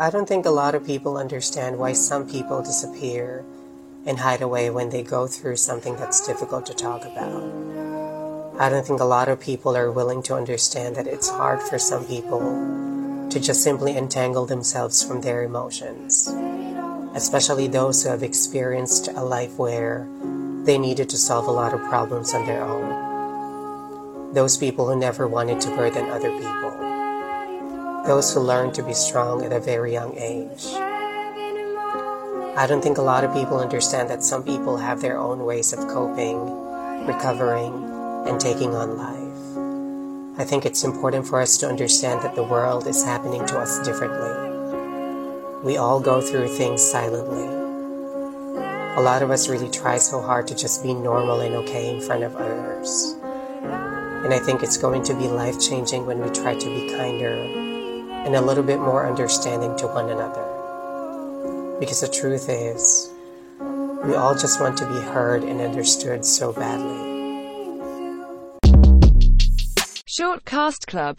I don't think a lot of people understand why some people disappear and hide away when they go through something that's difficult to talk about. I don't think a lot of people are willing to understand that it's hard for some people to just simply entangle themselves from their emotions, especially those who have experienced a life where they needed to solve a lot of problems on their own. Those people who never wanted to burden other people those who learn to be strong at a very young age. I don't think a lot of people understand that some people have their own ways of coping, recovering, and taking on life. I think it's important for us to understand that the world is happening to us differently. We all go through things silently. A lot of us really try so hard to just be normal and okay in front of others. And I think it's going to be life changing when we try to be kinder and a little bit more understanding to one another. Because the truth is, we all just want to be heard and understood so badly. Short Cast Club